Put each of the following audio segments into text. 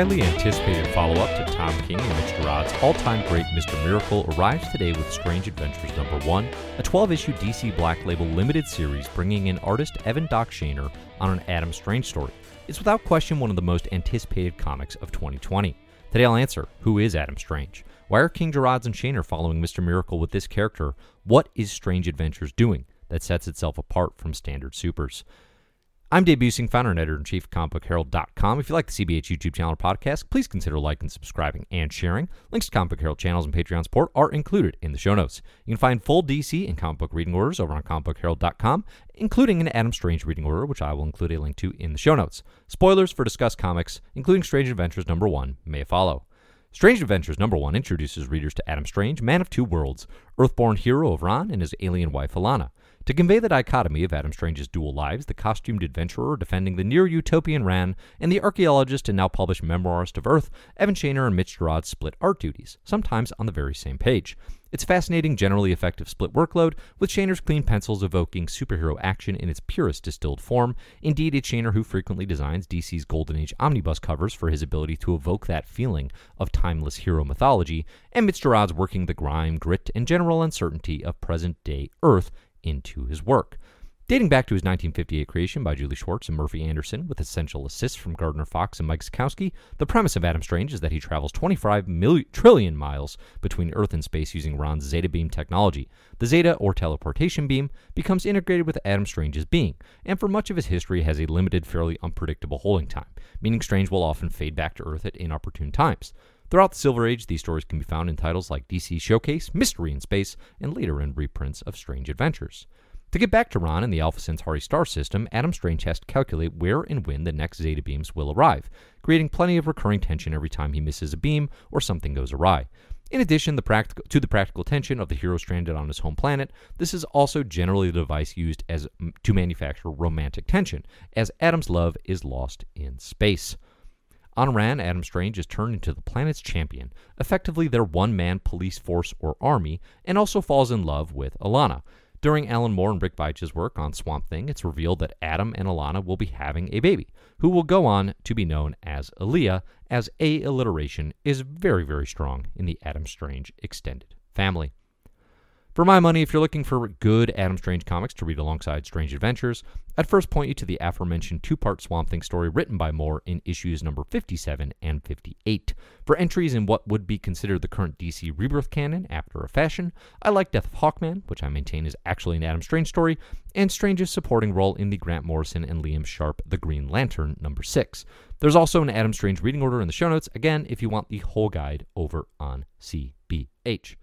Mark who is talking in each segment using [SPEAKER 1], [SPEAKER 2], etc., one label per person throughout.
[SPEAKER 1] Highly anticipated follow up to Tom King and Mitch Gerads' all time great Mr. Miracle arrives today with Strange Adventures number 1, a 12 issue DC Black Label limited series bringing in artist Evan Doc Shaner on an Adam Strange story. It's without question one of the most anticipated comics of 2020. Today I'll answer who is Adam Strange? Why are King Gerads and Shaner following Mr. Miracle with this character? What is Strange Adventures doing that sets itself apart from standard supers? I'm Dave Buesing, founder and editor in chief of comicbookherald.com. If you like the CBH YouTube channel or podcast, please consider liking, subscribing, and sharing. Links to Comic Book Herald channels and Patreon support are included in the show notes. You can find full DC and comic book reading orders over on comicbookherald.com, including an Adam Strange reading order, which I will include a link to in the show notes. Spoilers for discussed comics, including Strange Adventures number one, may follow. Strange Adventures number one introduces readers to Adam Strange, man of two worlds, Earthborn hero of Rann and his alien wife Alanna. To convey the dichotomy of Adam Strange's dual lives, the costumed adventurer defending the near utopian Rann, and the archaeologist and now published memoirist of Earth, Evan Shaner and Mitch Gerads split art duties, sometimes on the very same page. It's fascinating, generally effective split workload, with Shaner's clean pencils evoking superhero action in its purest distilled form. Indeed, it's Shaner who frequently designs DC's Golden Age omnibus covers for his ability to evoke that feeling of timeless hero mythology, and Mitch Gerads working the grime, grit, and general uncertainty of present day Earth into his work. Dating back to his 1958 creation by Julie Schwartz and Murphy Anderson, with essential assists from Gardner Fox and Mike Sekowsky, the premise of Adam Strange is that he travels 25 million, trillion miles between Earth and space using Rann's Zeta beam technology. The Zeta, or teleportation beam, becomes integrated with Adam Strange's being, and for much of his history has a limited, fairly unpredictable holding time, meaning Strange will often fade back to Earth at inopportune times. Throughout the Silver Age, these stories can be found in titles like DC Showcase, Mystery in Space, and later in reprints of Strange Adventures. To get back to Rann and the Alpha Centauri star system, Adam Strange has to calculate where and when the next Zeta beams will arrive, creating plenty of recurring tension every time he misses a beam or something goes awry. In addition the to the practical tension of the hero stranded on his home planet, this is also generally the device used as to manufacture romantic tension, as Adam's love is lost in space. On Rann, Adam Strange is turned into the planet's champion, effectively their one man police force or army, and also falls in love with Alanna. During Alan Moore and Rick Veitch's work on Swamp Thing, it's revealed that Adam and Alanna will be having a baby, who will go on to be known as Aleea, as A alliteration is very, very strong in the Adam Strange extended family. For my money, if you're looking for good Adam Strange comics to read alongside Strange Adventures, I'd first point you to the aforementioned two part Swamp Thing story written by Moore in issues number 57 and 58. For entries in what would be considered the current DC Rebirth canon after a fashion, I like Death of Hawkman, which I maintain is actually an Adam Strange story, and Strange's supporting role in the Grant Morrison and Liam Sharp The Green Lantern number 6. There's also an Adam Strange reading order in the show notes, again, if you want the whole guide over on CBH.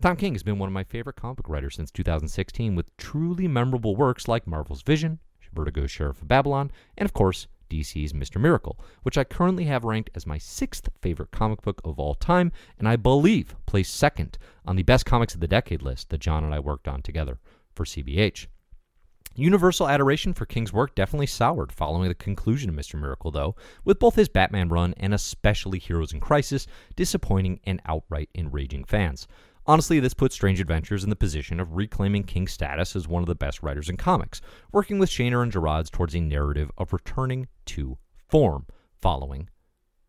[SPEAKER 1] Tom King has been one of my favorite comic book writers since 2016, with truly memorable works like Marvel's Vision, Vertigo's Sheriff of Babylon, and of course, DC's Mr. Miracle, which I currently have ranked as my sixth favorite comic book of all time, and I believe placed second on the best comics of the decade list that John and I worked on together for CBH. Universal adoration for King's work definitely soured following the conclusion of Mr. Miracle, though, with both his Batman run and especially Heroes in Crisis disappointing and outright enraging fans. Honestly, this puts Strange Adventures in the position of reclaiming King's status as one of the best writers in comics, working with Shaner and Gerads towards a narrative of returning to form following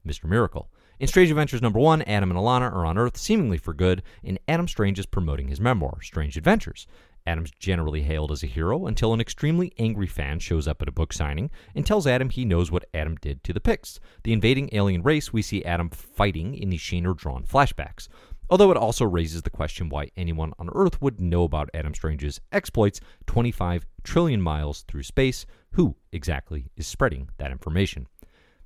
[SPEAKER 1] Mr. Miracle. In Strange Adventures number one, Adam and Alanna are on Earth seemingly for good, and Adam Strange is promoting his memoir, Strange Adventures. Adam's generally hailed as a hero until an extremely angry fan shows up at a book signing and tells Adam he knows what Adam did to the Pykkts, the invading alien race we see Adam fighting in the Shaner drawn flashbacks although it also raises the question why anyone on Earth would know about Adam Strange's exploits 25 trillion miles through space. Who exactly is spreading that information?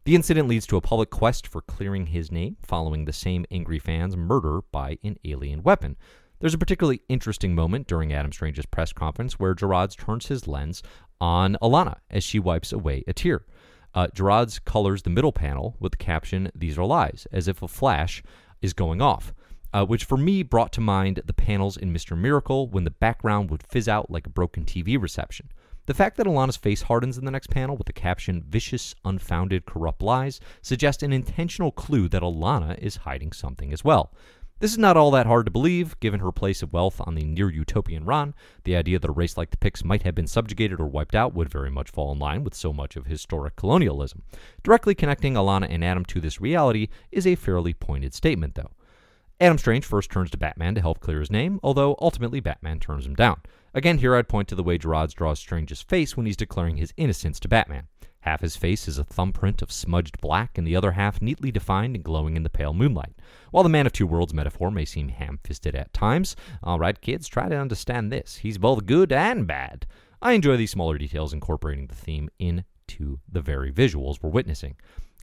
[SPEAKER 1] The incident leads to a public quest for clearing his name, following the same angry fan's murder by an alien weapon. There's a particularly interesting moment during Adam Strange's press conference where Gerads turns his lens on Alanna as she wipes away a tear. Uh, Gerads colors the middle panel with the caption, These are lies, as if a flash is going off uh, which for me brought to mind the panels in Mr. Miracle when the background would fizz out like a broken TV reception. The fact that Alanna's face hardens in the next panel with the caption Vicious, Unfounded, Corrupt Lies suggests an intentional clue that Alanna is hiding something as well. This is not all that hard to believe, given her place of wealth on the near utopian Rann. The idea that a race like the Pykkts might have been subjugated or wiped out would very much fall in line with so much of historic colonialism. Directly connecting Alanna and Adam to this reality is a fairly pointed statement, though. Adam Strange first turns to Batman to help clear his name, although ultimately Batman turns him down. Again, here I'd point to the way Gerads draws Strange's face when he's declaring his innocence to Batman. Half his face is a thumbprint of smudged black, and the other half neatly defined and glowing in the pale moonlight. While the Man of Two Worlds metaphor may seem ham fisted at times, all right, kids, try to understand this. He's both good and bad. I enjoy these smaller details incorporating the theme into the very visuals we're witnessing.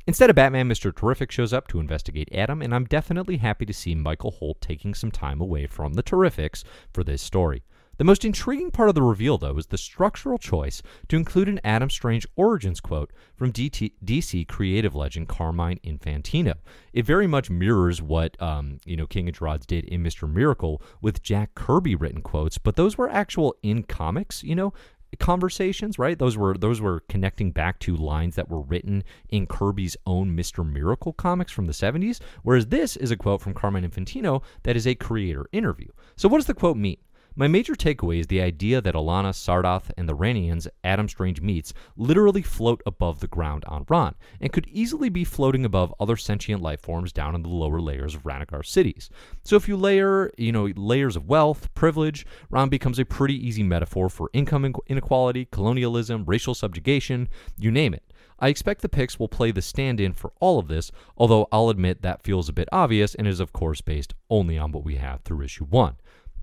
[SPEAKER 1] Instead of Batman, Mr. Terrific shows up to investigate Adam, and I'm definitely happy to see Michael Holt taking some time away from the Terrifics for this story. The most intriguing part of the reveal, though, is the structural choice to include an Adam Strange origins quote from DT- DC creative legend Carmine Infantino. It very much mirrors what um, you know King and Gerads did in Mister Miracle with Jack Kirby written quotes, but those were actual in comics. You know, conversations, right? Those were those were connecting back to lines that were written in Kirby's own Mr. Miracle comics from the 70s, whereas this is a quote from Carmine Infantino that is a creator interview. So what does the quote mean? My major takeaway is the idea that Alanna, Sardath, and the Rannians Adam Strange meets literally float above the ground on Rann, and could easily be floating above other sentient life forms down in the lower layers of Ranagar cities. So if you layer, you know, layers of wealth, privilege, Rann becomes a pretty easy metaphor for income inequality, colonialism, racial subjugation, you name it. I expect the Pykkts will play the stand in for all of this, although I'll admit that feels a bit obvious and is, of course, based only on what we have through issue 1.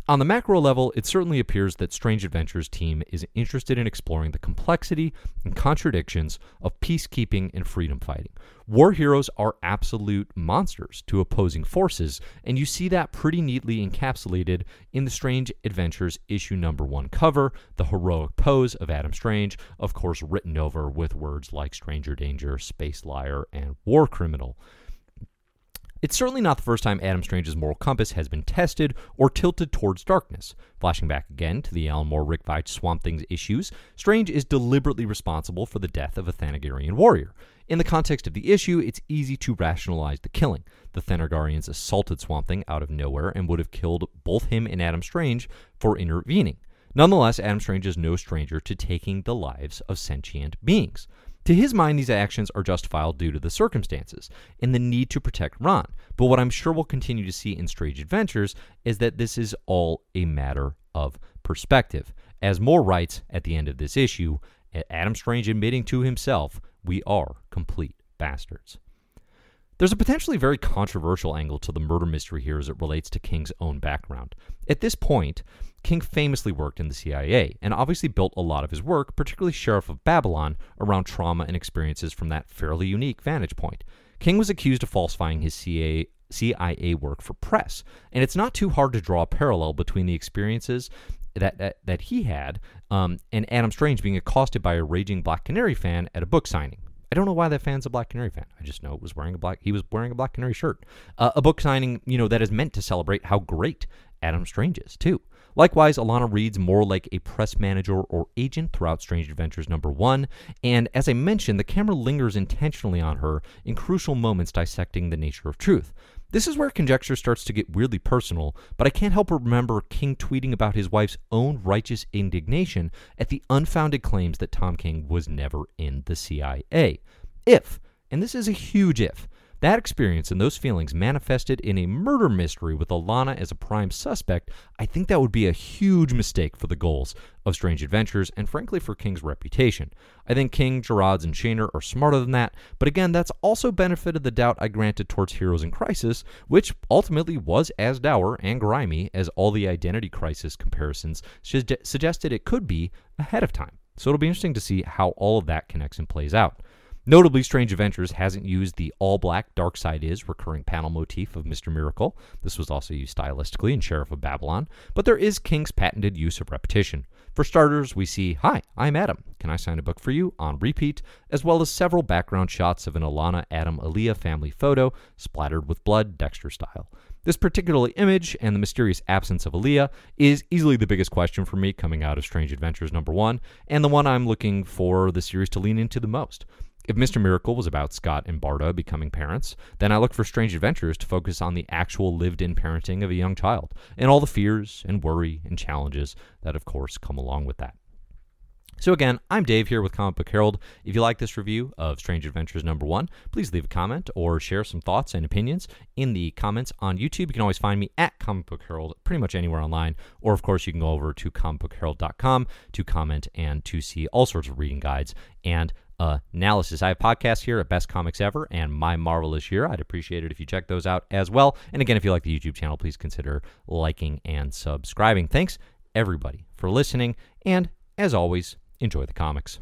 [SPEAKER 1] On the macro level, it certainly appears that Strange Adventures team is interested in exploring the complexity and contradictions of peacekeeping and freedom fighting. War heroes are absolute monsters to opposing forces, and you see that pretty neatly encapsulated in the Strange Adventures issue number one cover, the heroic pose of Adam Strange, of course, written over with words like stranger danger, space liar, and war criminal. It's certainly not the first time Adam Strange's moral compass has been tested or tilted towards darkness. Flashing back again to the Alan Moore Rick Veitch Swamp Things issues, Strange is deliberately responsible for the death of a Thanagarian warrior. In the context of the issue, it's easy to rationalize the killing. The Thanagarians assaulted Swamp Thing out of nowhere and would have killed both him and Adam Strange for intervening. Nonetheless, Adam Strange is no stranger to taking the lives of sentient beings. To his mind, these actions are justifiable due to the circumstances and the need to protect Rann. But what I'm sure we'll continue to see in Strange Adventures is that this is all a matter of perspective. As Moore writes at the end of this issue, Adam Strange admitting to himself, we are complete bastards. There's a potentially very controversial angle to the murder mystery here as it relates to King's own background. At this point, King famously worked in the CIA and obviously built a lot of his work, particularly Sheriff of Babylon, around trauma and experiences from that fairly unique vantage point. King was accused of falsifying his CIA, CIA work for press, and it's not too hard to draw a parallel between the experiences that, that, that he had um, and Adam Strange being accosted by a raging Black Canary fan at a book signing. I don't know why that fan's a Black Canary fan. I just know it was wearing a black. He was wearing a Black Canary shirt. Uh, a book signing, you know, that is meant to celebrate how great Adam Strange is too. Likewise, Alanna reads more like a press manager or agent throughout Strange Adventures number one, and as I mentioned, the camera lingers intentionally on her in crucial moments dissecting the nature of truth. This is where conjecture starts to get weirdly personal, but I can't help but remember King tweeting about his wife's own righteous indignation at the unfounded claims that Tom King was never in the CIA. If, and this is a huge if, that experience and those feelings manifested in a murder mystery with Alanna as a prime suspect, I think that would be a huge mistake for the goals of Strange Adventures and frankly for King's reputation. I think King, Gerads, and Shaner are smarter than that, but again, that's also benefited the doubt I granted towards Heroes in Crisis, which ultimately was as dour and grimy as all the Identity Crisis comparisons suggested it could be ahead of time. So it'll be interesting to see how all of that connects and plays out. Notably, Strange Adventures hasn't used the all black Darkseid is recurring panel motif of Mr. Miracle. This was also used stylistically in Sheriff of Babylon, but there is King's patented use of repetition. For starters, we see, Hi, I'm Adam. Can I sign a book for you? on repeat, as well as several background shots of an Alanna Adam Aleea family photo, splattered with blood, Dexter style. This particular image and the mysterious absence of Aleea is easily the biggest question for me coming out of Strange Adventures number one, and the one I'm looking for the series to lean into the most. If Mr. Miracle was about Scott and Barda becoming parents, then I look for Strange Adventures to focus on the actual lived in parenting of a young child and all the fears and worry and challenges that, of course, come along with that. So, again, I'm Dave here with Comic Book Herald. If you like this review of Strange Adventures number one, please leave a comment or share some thoughts and opinions in the comments on YouTube. You can always find me at Comic Book Herald pretty much anywhere online. Or, of course, you can go over to comicbookherald.com to comment and to see all sorts of reading guides and analysis. I have podcasts here at Best Comics Ever and My Marvelous Year. I'd appreciate it if you check those out as well. And again, if you like the YouTube channel, please consider liking and subscribing. Thanks, everybody, for listening. And as always, enjoy the comics.